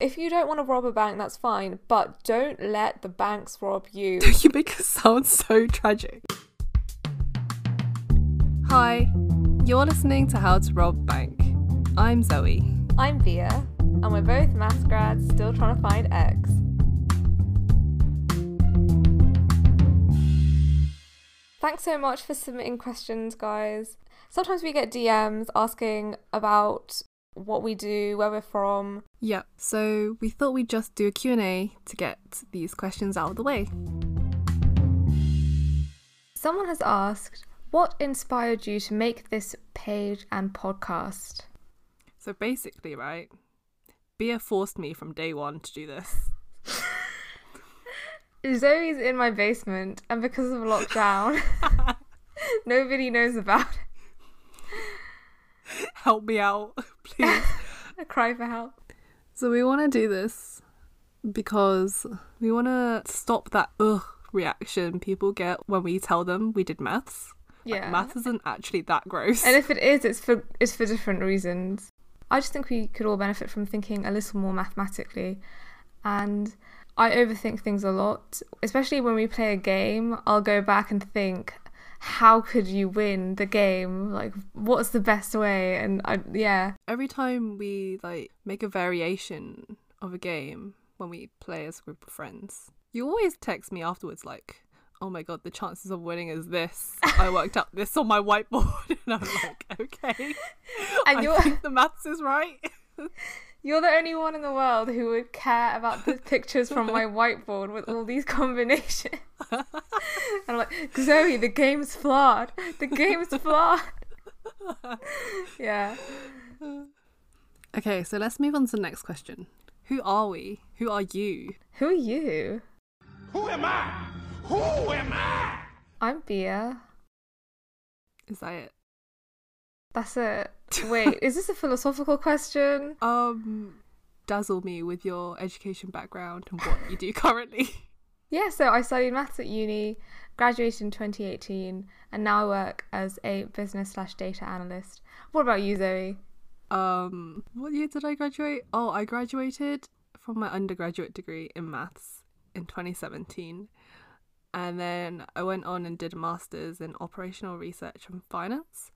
If you don't want to rob a bank, that's fine, but don't let the banks rob you. you make us sound so tragic. Hi, you're listening to How to Rob Bank. I'm Zoe. I'm Bia, and we're both maths grads still trying to find X. Thanks so much for submitting questions, guys. Sometimes we get DMs asking about what we do, where we're from. Yep, so we thought we'd just do a Q&A to get these questions out of the way. Someone has asked, what inspired you to make this page and podcast? So basically, right, Bia forced me from day one to do this. Zoe's in my basement, and because of lockdown, nobody knows about it. Help me out, please. I cry for help. So we want to do this because we want to stop that ugh reaction people get when we tell them we did maths. Like, Yeah. maths isn't actually that gross. And if it is, it's for it's for different reasons. I just think we could all benefit from thinking a little more mathematically. And I overthink things a lot, especially when we play a game. I'll go back and think, how could you win the game? Like, what's the best way? And I, yeah, Every time we like make a variation of a game when we play as a group of friends, you always text me afterwards like, "Oh my god, the chances of winning is this." I worked out this on my whiteboard, and I'm like, "Okay." And I you're- think the maths is right. you're the only one in the world who would care about the pictures from my whiteboard with all these combinations. and I'm like, Zoe, the game's flawed. The game's flawed. yeah. Okay, so let's move on to the next question. Who are we? Who are you? Who are you? Who am I? Who am I? I'm Bia. Is that it? That's it. Wait, is this a philosophical question? Um, dazzle me with your education background and what you do currently. Yeah, so I studied maths at uni, graduated in 2018, and now I work as a business slash data analyst. What about you, Zoe? Um, what year did I graduate? Oh, I graduated from my undergraduate degree in maths in 2017. And then I went on and did a master's in operational research and finance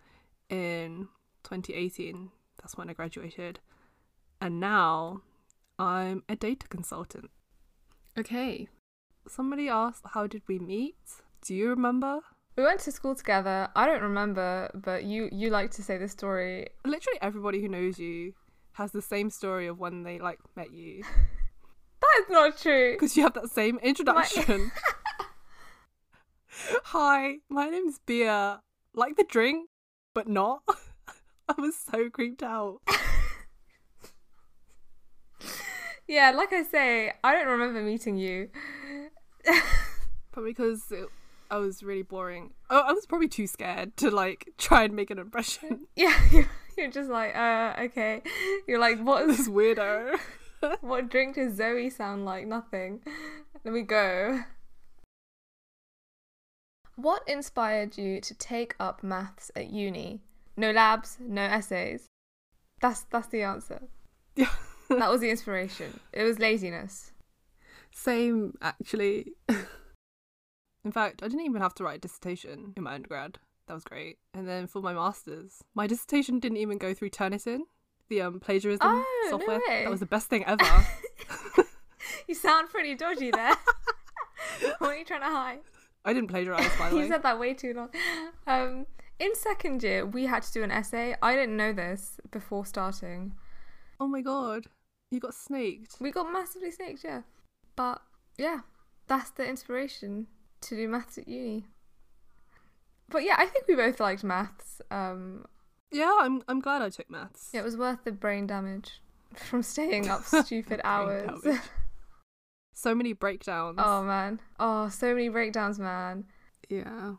in 2018. That's when I graduated. And now I'm a data consultant. Okay. Somebody asked, How did we meet? Do you remember? We went to school together. I don't remember, but you you like to say the story. Literally everybody who knows you has the same story of when they like met you That is not true. because you have that same introduction. Hi, my name's Bia. Like the drink, but not. I was so creeped out. Yeah, like I say, I don't remember meeting you. Probably because it, I was really boring. Oh, I was probably too scared to like try and make an impression. Yeah, you're, you're just like, uh, okay. You're like, what is this weirdo. what drink does Zoe sound like? Nothing. Let me go. What inspired you to take up maths at uni? No labs, no essays. That's that's the answer. Yeah. That was the inspiration. It was laziness. Same, actually. in fact, I didn't even have to write a dissertation in my undergrad. That was great. And then for my masters, my dissertation didn't even go through Turnitin, the um plagiarism Oh, no software. way. That was the best thing ever. You sound pretty dodgy there. what are you trying to hide? I didn't plagiarize, by the way. you said that way too long. Um, in second year, we had to do an essay. I didn't know this before starting. Oh my god, you got snaked. We got massively snaked, yeah. But yeah, that's the inspiration to do maths at uni. But yeah, I think we both liked maths. Um, Yeah, I'm I'm glad I took maths. it was worth the brain damage from staying up stupid hours. damage. So many breakdowns. oh man, oh so many breakdowns, man. Yeah.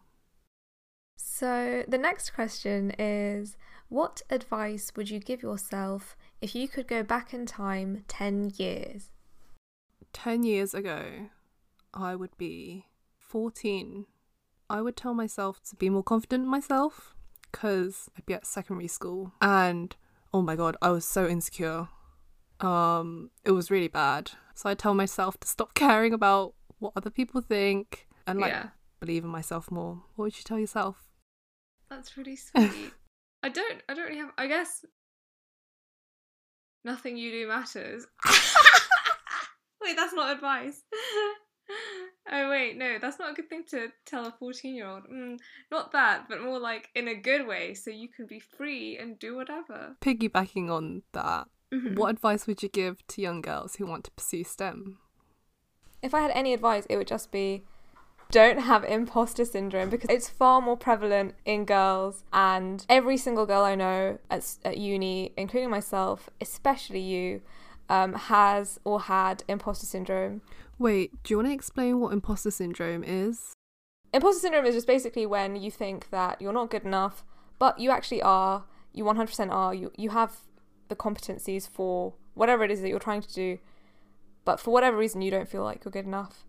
So the next question is what advice would you give yourself if you could go back in time 10 years? 10 years ago, I would be 14. I would tell myself to be more confident in myself because I'd be at secondary school and oh my god, I was so insecure. um, it was really bad. So I tell myself to stop caring about what other people think and like yeah, believe in myself more. What would you tell yourself? that's really sweet. I don't. I don't really have. I guess nothing you do matters. wait, that's not advice. oh wait, no, that's not a good thing to tell a fourteen-year-old. Mm, not that, but more like in a good way, so you can be free and do whatever. Piggybacking on that, Mhm. what advice would you give to young girls who want to pursue STEM? If I had any advice, it would just be don't have imposter syndrome because it's far more prevalent in girls. And every single girl I know at, at uni, including myself, especially you, um, has or had imposter syndrome. Wait, do you want to explain what imposter syndrome is? Imposter syndrome is just basically when you think that you're not good enough, but you actually are. You 100% are. You, you have the competencies for whatever it is that you're trying to do, but for whatever reason, you don't feel like you're good enough.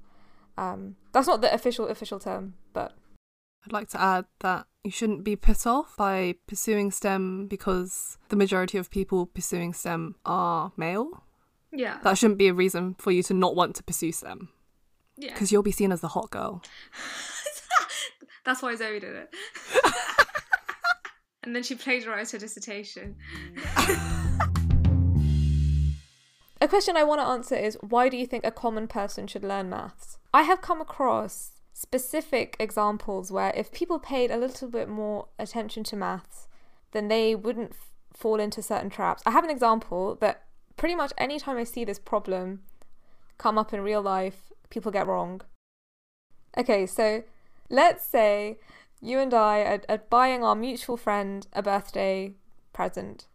Um, that's not the official official term, but I'd like to add that you shouldn't be put off by pursuing STEM because the majority of people pursuing STEM are male. yeah, That shouldn't be a reason for you to not want to pursue STEM yeah. because you'll be seen as the hot girl. That's why Zoe did it. and then she plagiarized her dissertation. a question I want to answer is why do you think a common person should learn maths? I have come across specific examples where if people paid a little bit more attention to maths, then they wouldn't f- fall into certain traps. I have an example that pretty much any time I see this problem come up in real life, people get wrong. Okay, so let's say you and I are, are buying our mutual friend a birthday present,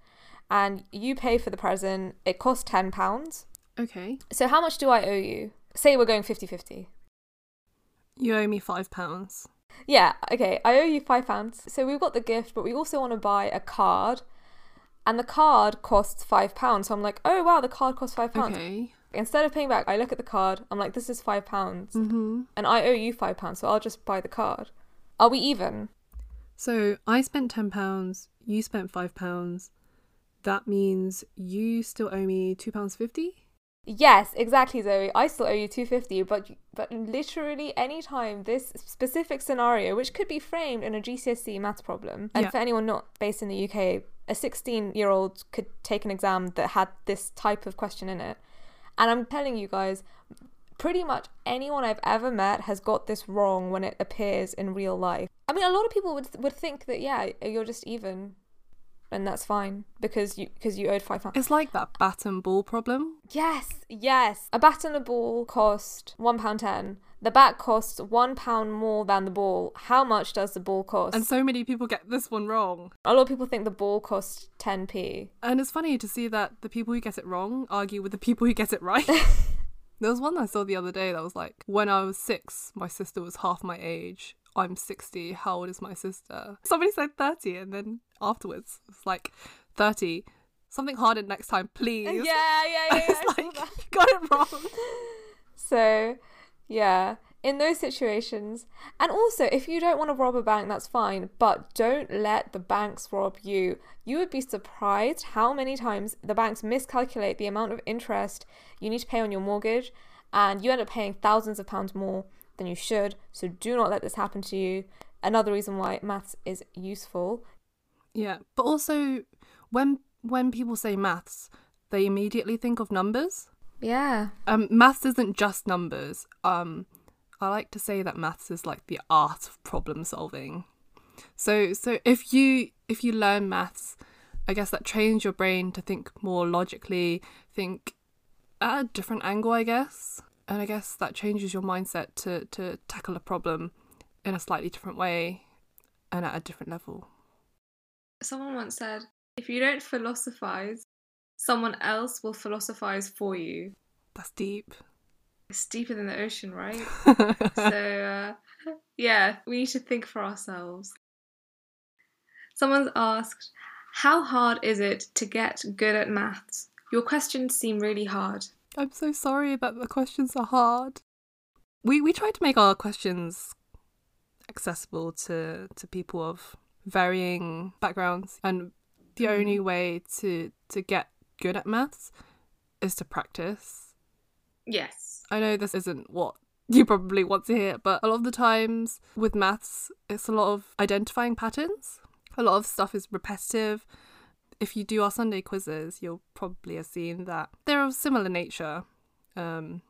and you pay for the present. It costs £10. Okay. So, how much do I owe you? Say we're going 50 50. You owe me five pounds. Yeah, okay, I owe you £5. So, we've got the gift, but we also want to buy a card, and the card costs £5. So, I'm like, oh wow, the card costs £5. Okay. Instead of paying back, I look at the card, I'm like, this is £5, Mm-hmm. and I owe you £5, so I'll just buy the card. Are we even? So I spent ten pounds. You spent five pounds. That means you still owe me two pounds fifty. Yes, exactly, Zoe. I still owe you two fifty, but but literally any time this specific scenario, which could be framed in a GCSE maths problem, and Yeah. for anyone not based in the UK, a sixteen-year-old could take an exam that had this type of question in it. And I'm telling you guys, pretty much anyone I've ever met has got this wrong when it appears in real life. I mean, a lot of people would would think that yeah, you're just even, and that's fine because you because you owed five pounds. It's like that bat and ball problem. Yes, yes. A bat and a ball cost one pound ten. The bat costs one pound more than the ball. How much does the ball cost? And so many people get this one wrong. a lot of people think the ball costs ten p. And it's funny to see that the people who get it wrong argue with the people who get it right. there was one I saw the other day that was like, when I was six, my sister was half my age. I'm 60. How old is my sister? Somebody said 30, and then afterwards, it's like, 30. Something harder next time, please. Yeah, yeah, yeah. yeah, like, you got it wrong. So, yeah, in those situations, and also if you don't want to rob a bank, that's fine, but don't let the banks rob you. You would be surprised how many times the banks miscalculate the amount of interest you need to pay on your mortgage, and you end up paying thousands of pounds more than you should. So, do not let this happen to you. Another reason why maths is useful. Yeah, but also, when when people say maths, they immediately think of numbers. Yeah. um maths isn't just numbers um i like to say that maths is like the art of problem solving so so if you if you learn maths i guess that trains your brain to think more logically think at a different angle i guess and i guess that changes your mindset to to tackle a problem in a slightly different way and at a different level. Someone once said, if you don't philosophize, someone else will philosophize for you. that's deep. It's deeper than the ocean, right? so uh, yeah we need to think for ourselves. Someone's asked how hard is it to get good at maths? Your questions seem really hard I'm so sorry that the questions are hard. We we try to make our questions accessible to to people of varying backgrounds, and the mm-hmm. only way to to get good at maths is to practice. Yes. I know this isn't what you probably want to hear, but a lot of the times with maths, it's a lot of identifying patterns. A lot of stuff is repetitive. If you do our Sunday quizzes, you'll probably have seen that they're of similar nature. Um,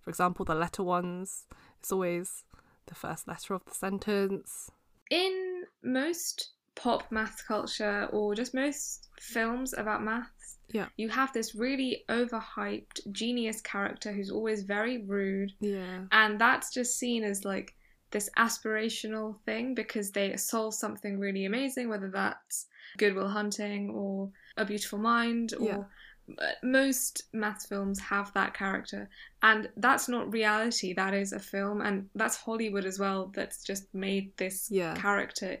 for example, the letter ones, it's always the first letter of the sentence. In most pop math culture or just most films about maths, Yeah. you have this really overhyped genius character who's always very rude, Yeah. and that's just seen as like this aspirational thing because they solve something really amazing, whether that's Good Will Hunting or A Beautiful Mind or Yeah. most math films have that character and that's not reality that is a film and that's hollywood as well that's just made this Yeah. character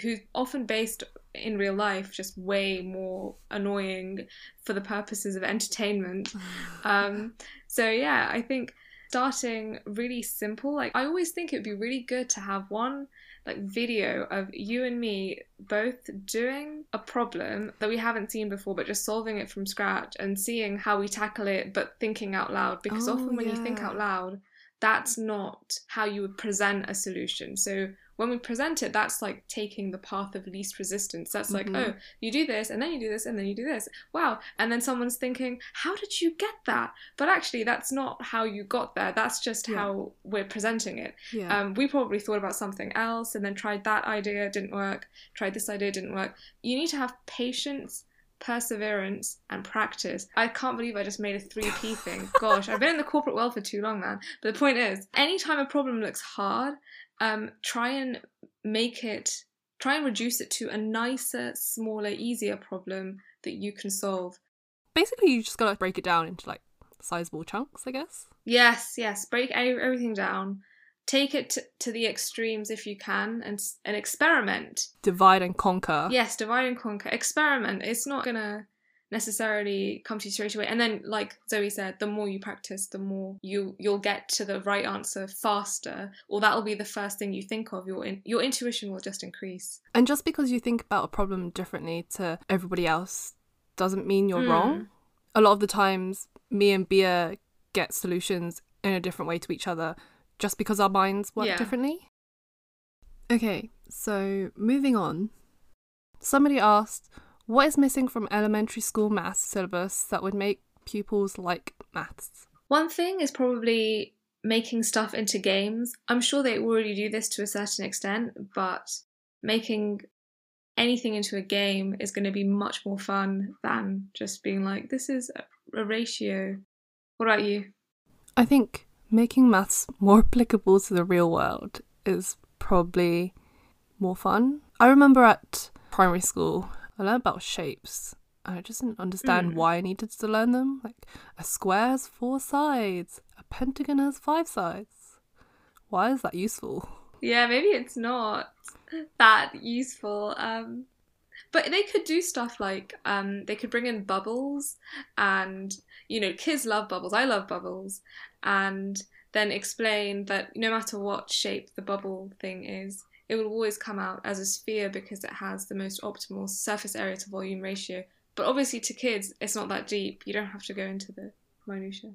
who's often based in real life just way more annoying for the purposes of entertainment um, so yeah, I think starting really simple. Like I always think it would be really good to have one like video of you and me both doing a problem that we haven't seen before, but just solving it from scratch and seeing how we tackle it, but thinking out loud. Because Oh, often when you think out oh, loud, that's not how you would present a solution. So when we present it, that's like taking the path of least resistance. That's like, Mhm. oh, you do this, and then you do this, and then you do this. Wow. And then someone's thinking, how did you get that? But actually, that's not how you got there. That's just Yeah. how we're presenting it. Yeah. Um, we probably thought about something else and then tried that idea, didn't work, tried this idea, didn't work. You need to have patience, perseverance, and practice. I can't believe I just made a 3P thing. Gosh, I've been in the corporate world for too long, man. But the point is, anytime a problem looks hard, um, try and make it, try and reduce it to a nicer, smaller, easier problem that you can solve. Basically, you just gotta break it down into like sizable chunks, I guess. Yes, yes. Break everything down. Take it to, to the extremes if you can, and and experiment. Divide and conquer. Yes, divide and conquer. Experiment. It's not gonna necessarily come to you straight away. And then, like Zoe said, the more you practice, the more you you'll get to the right answer faster, or that'll be the first thing you think of. Your in, your intuition will just increase. And just because you think about a problem differently to everybody else doesn't mean you're Mm. wrong. A lot of the times, me and Bia get solutions in a different way to each other just because our minds work Yeah. differently. Okay, so moving on. Somebody asked, what is missing from elementary school maths syllabus that would make pupils like maths? One thing is probably making stuff into games. I'm sure they already do this to a certain extent, but making anything into a game is going to be much more fun than just being like, this is a- a ratio. What about you? I think making maths more applicable to the real world is probably more fun. I remember at primary school, I learned about shapes. and I just didn't understand Mm. why I needed to learn them. Like, a square has four sides, a pentagon has five sides. Why is that useful? Yeah, maybe it's not that useful. Um, but they could do stuff like um, they could bring in bubbles, and you know, kids love bubbles. I love bubbles, and then explain that no matter what shape the bubble thing is, it will always come out as a sphere because it has the most optimal surface area to volume ratio. But obviously, to kids, it's not that deep. You don't have to go into the minutia.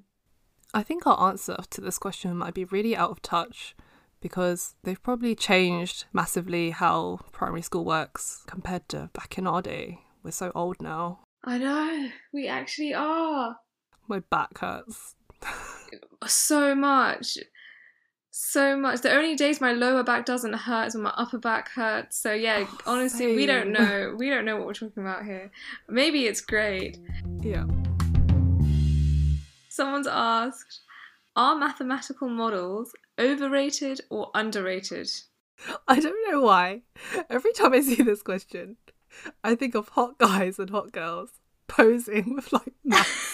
I think our answer to this question might be really out of touch because they've probably changed massively how primary school works compared to back in our day. We're so old now. I know we actually are. My back hurts. so much so much the only days my lower back doesn't hurt is when my upper back hurts so yeah Oh, honestly we don't know we don't know what we're talking about here maybe it's great Yeah. someone's asked are mathematical models overrated or underrated I don't know why. Every time I see this question, I think of hot guys and hot girls posing with like maths.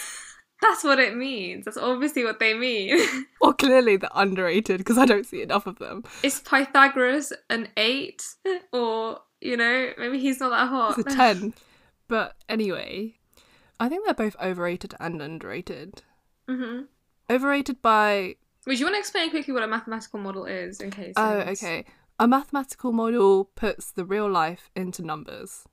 that's what it means that's obviously what they mean or clearly they're underrated because I don't see enough of them. is pythagoras an 8 or you know maybe he's not that hot It's a 10. But anyway, I think they're both overrated and underrated. hmm Overrated by Would you want to explain quickly what a mathematical model is in case? Oh, okay. A mathematical model puts the real life into numbers.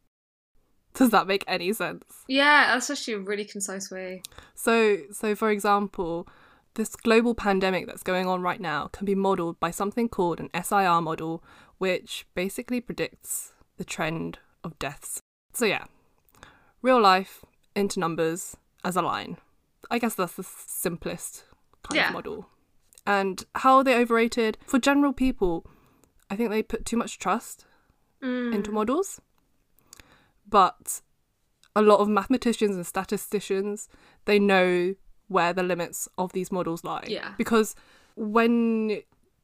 Does that make any sense? Yeah, that's actually a really concise way. So, so for example, this global pandemic that's going on right now can be modeled by something called an SIR model, which basically predicts the trend of deaths. So yeah, real life into numbers as a line. I guess that's the simplest kind Yeah. of model. And how are they overrated? For general people, I think they put too much trust Mm. into models. But a lot of mathematicians and statisticians, they know where the limits of these models lie. Yeah. Because when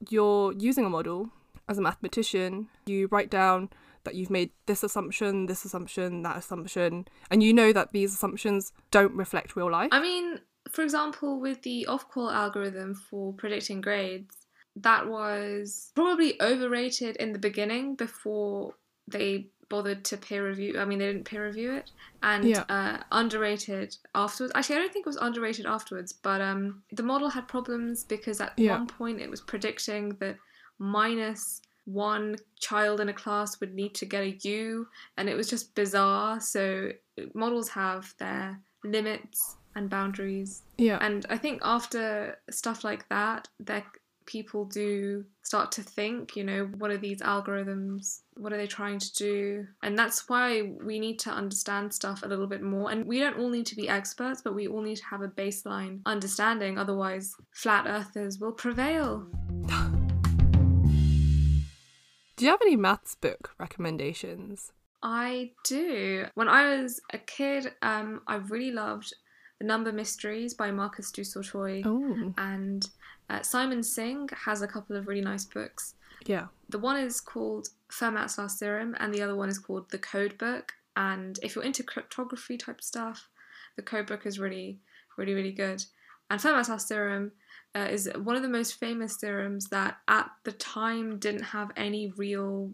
you're using a model as a mathematician, you write down that you've made this assumption, this assumption, that assumption, and you know that these assumptions don't reflect real life. I mean, for example, with the Ofqual algorithm for predicting grades, that was probably overrated in the beginning before they bothered to peer review. I mean, they didn't peer review it, and Yeah. uh, underrated afterwards. Actually, I don't think it was underrated afterwards, but um, the model had problems because at Yeah. one point it was predicting that minus one child in a class would need to get a U, and it was just bizarre. So models have their limits and boundaries, yeah. and I think after stuff like that, that people do start to think, you know, what are these algorithms? What are they trying to do? And that's why we need to understand stuff a little bit more. And we don't all need to be experts, but we all need to have a baseline understanding. Otherwise, flat earthers will prevail. Do you have any maths book recommendations? I do. When I was a kid, um, I really loved The Number Mysteries by Marcus du Sautoy. Oh, And uh, Simon Singh has a couple of really nice books. yeah. The one is called Fermat's Last Theorem, and the other one is called The Code Book. And if you're into cryptography type stuff, the Code Book is really, really, really good. And Fermat's Last Theorem uh, is one of the most famous theorems that at the time didn't have any real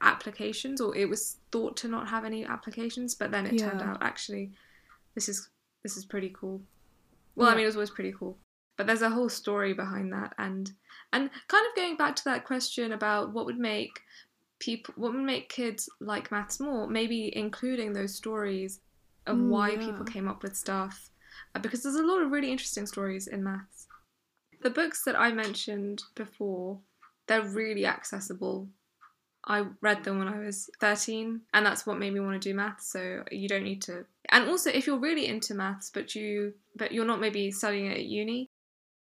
applications, or it was thought to not have any applications. But then it turned out actually, this is this is pretty cool. Well, I mean, it was always pretty cool, but there's a whole story behind that, and and kind of going back to that question about what would make people, what would make kids like maths more, maybe including those stories of Mm, why yeah. people came up with stuff, uh, because there's a lot of really interesting stories in maths. The books that I mentioned before, they're really accessible. I read them when I was 13, and that's what made me want to do maths. So you don't need to. And also, if you're really into maths, but you but you're not maybe studying it at uni,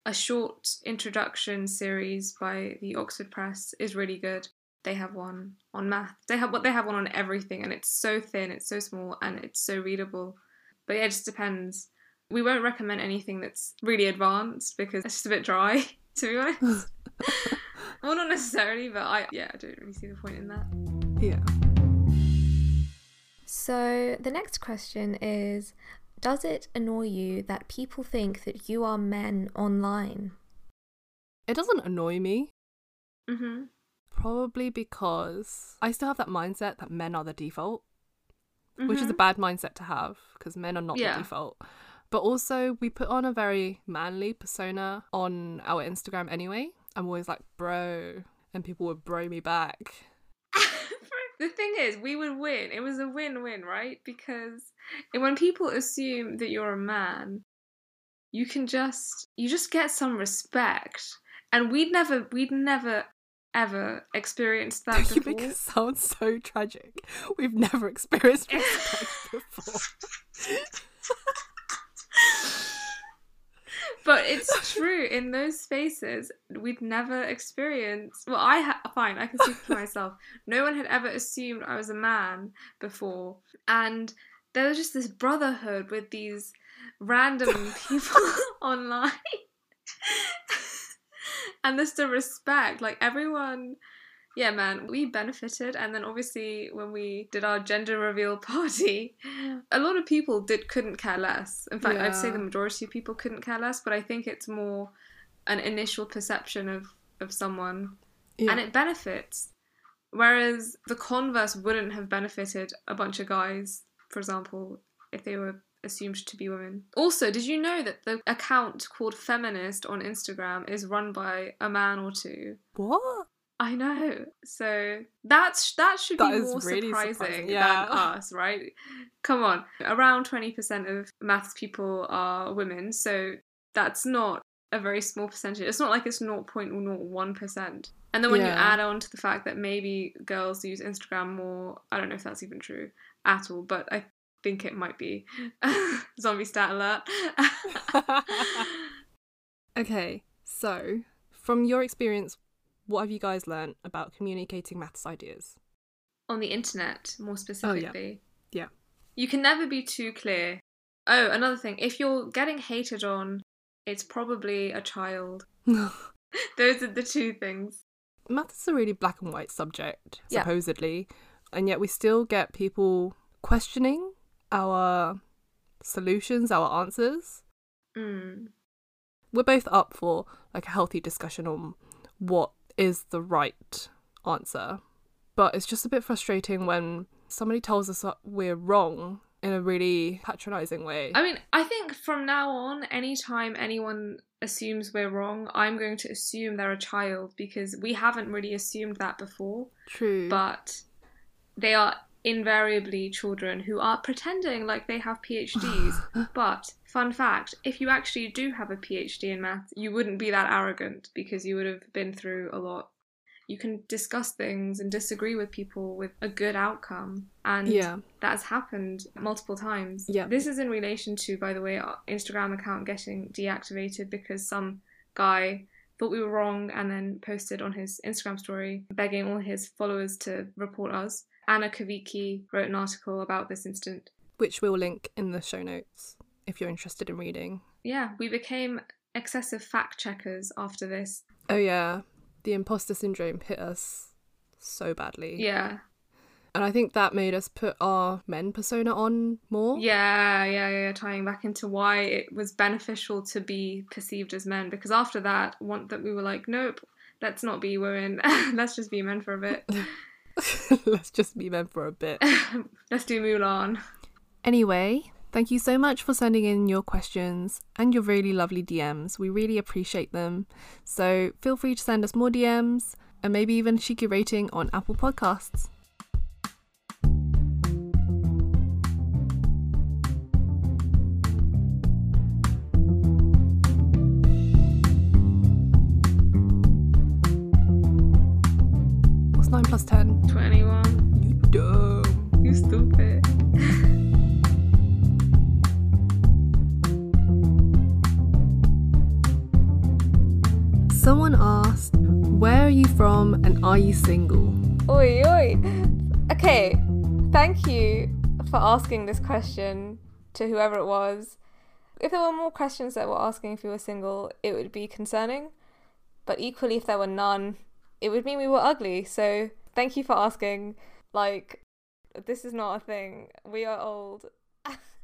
a short introduction series by the Oxford Press is really good. They have one on math. They have what they have one on everything, and it's so thin, it's so small, and it's so readable. But yeah, it just depends. We won't recommend anything that's really advanced because it's just a bit dry, to be honest. well, not necessarily, but I yeah, I don't really see the point in that. Yeah. So the next question is Does it annoy you that people think that you are men online? It doesn't annoy me, hmm probably because I still have that mindset that men are the default, which is a Mhm. bad mindset to have because men are not Yeah. the default. But also, we put on a very manly persona on our Instagram anyway. I'm always like, bro, and people would bro me back. the thing is, we would win. It was a win-win, right? Because when people assume that you're a man, you can just you just get some respect, and we'd never we'd never ever experienced that you before. make it sound so tragic. We've never experienced respect before. but it's true in those spaces we'd never experienced well i ha- fine i can speak for myself. No one had ever assumed i was a man before. And there was just this brotherhood with these random people online. And there's the respect like everyone yeah man we benefited and then obviously when we did our gender reveal party a lot of people did couldn't care less. In fact i'd say the majority of people couldn't care less but i think it's more an initial perception of of someone Yeah. and it benefits. Whereas the converse wouldn't have benefited a bunch of guys for example if they were assumed to be women. Also did you know that the account called feminist on instagram is run by a man or two? What? I know. So that's that should That be more really surprising, surprising, yeah. than us, right? Come on. Around twenty percent of maths people are women, so that's not a very small percentage. It's not like it's 0.01%. And then when you add on to the fact that maybe girls use Instagram more, I don't know if that's even true at all, but I think it might be. Zombie stat alert. okay, so from your experience, what have you guys learned about communicating maths ideas? on the internet, more specifically. Yeah. You can never be too clear. Oh, another thing, if you're getting hated on, it's probably a child. Those are the two things. maths is a really black and white subject, Yeah. supposedly, and yet we still get people questioning our solutions, our answers. Mm. We're both up for like a healthy discussion on what is the right answer, but it's just a bit frustrating when somebody tells us that we're wrong in a really patronizing way. I mean, I think from now on, anytime anyone assumes we're wrong, I'm going to assume they're a child because we haven't really assumed that before. True. But they are invariably children who are pretending like they have PhDs. but, fun fact if you actually do have a PhD in maths, you wouldn't be that arrogant because you would have been through a lot. You can discuss things and disagree with people with a good outcome. And Yeah. that has happened multiple times. Yeah. This is in relation to, by the way, our Instagram account getting deactivated because some guy thought we were wrong and then posted on his Instagram story begging all his followers to report us. Anna Kavicki wrote an article about this incident. which we'll link in the show notes if you're interested in reading. Yeah, we became excessive fact checkers after this. Oh yeah, the imposter syndrome hit us so badly. Yeah. And I think that made us put our men persona on more. Yeah, yeah, yeah, tying back into why it was beneficial to be perceived as men because after that, one that we were like, nope, let's not be women. let's just be men for a bit. Let's just be men for a bit. let's do Mulan. Anyway, thank you so much for sending in your questions and your really lovely DMs. We really appreciate them. So feel free to send us more DMs and maybe even a cheeky rating on Apple Podcasts. Plus 10? 21. You dumb. You stupid. Someone asked, Where are you from and are you single? Oi, oi. Okay, thank you for asking this question to whoever it was. If there were more questions that were asking if we were single, it would be concerning. But equally, if there were none, it would mean we were ugly. So thank you for asking. Like, this is not a thing. We are old.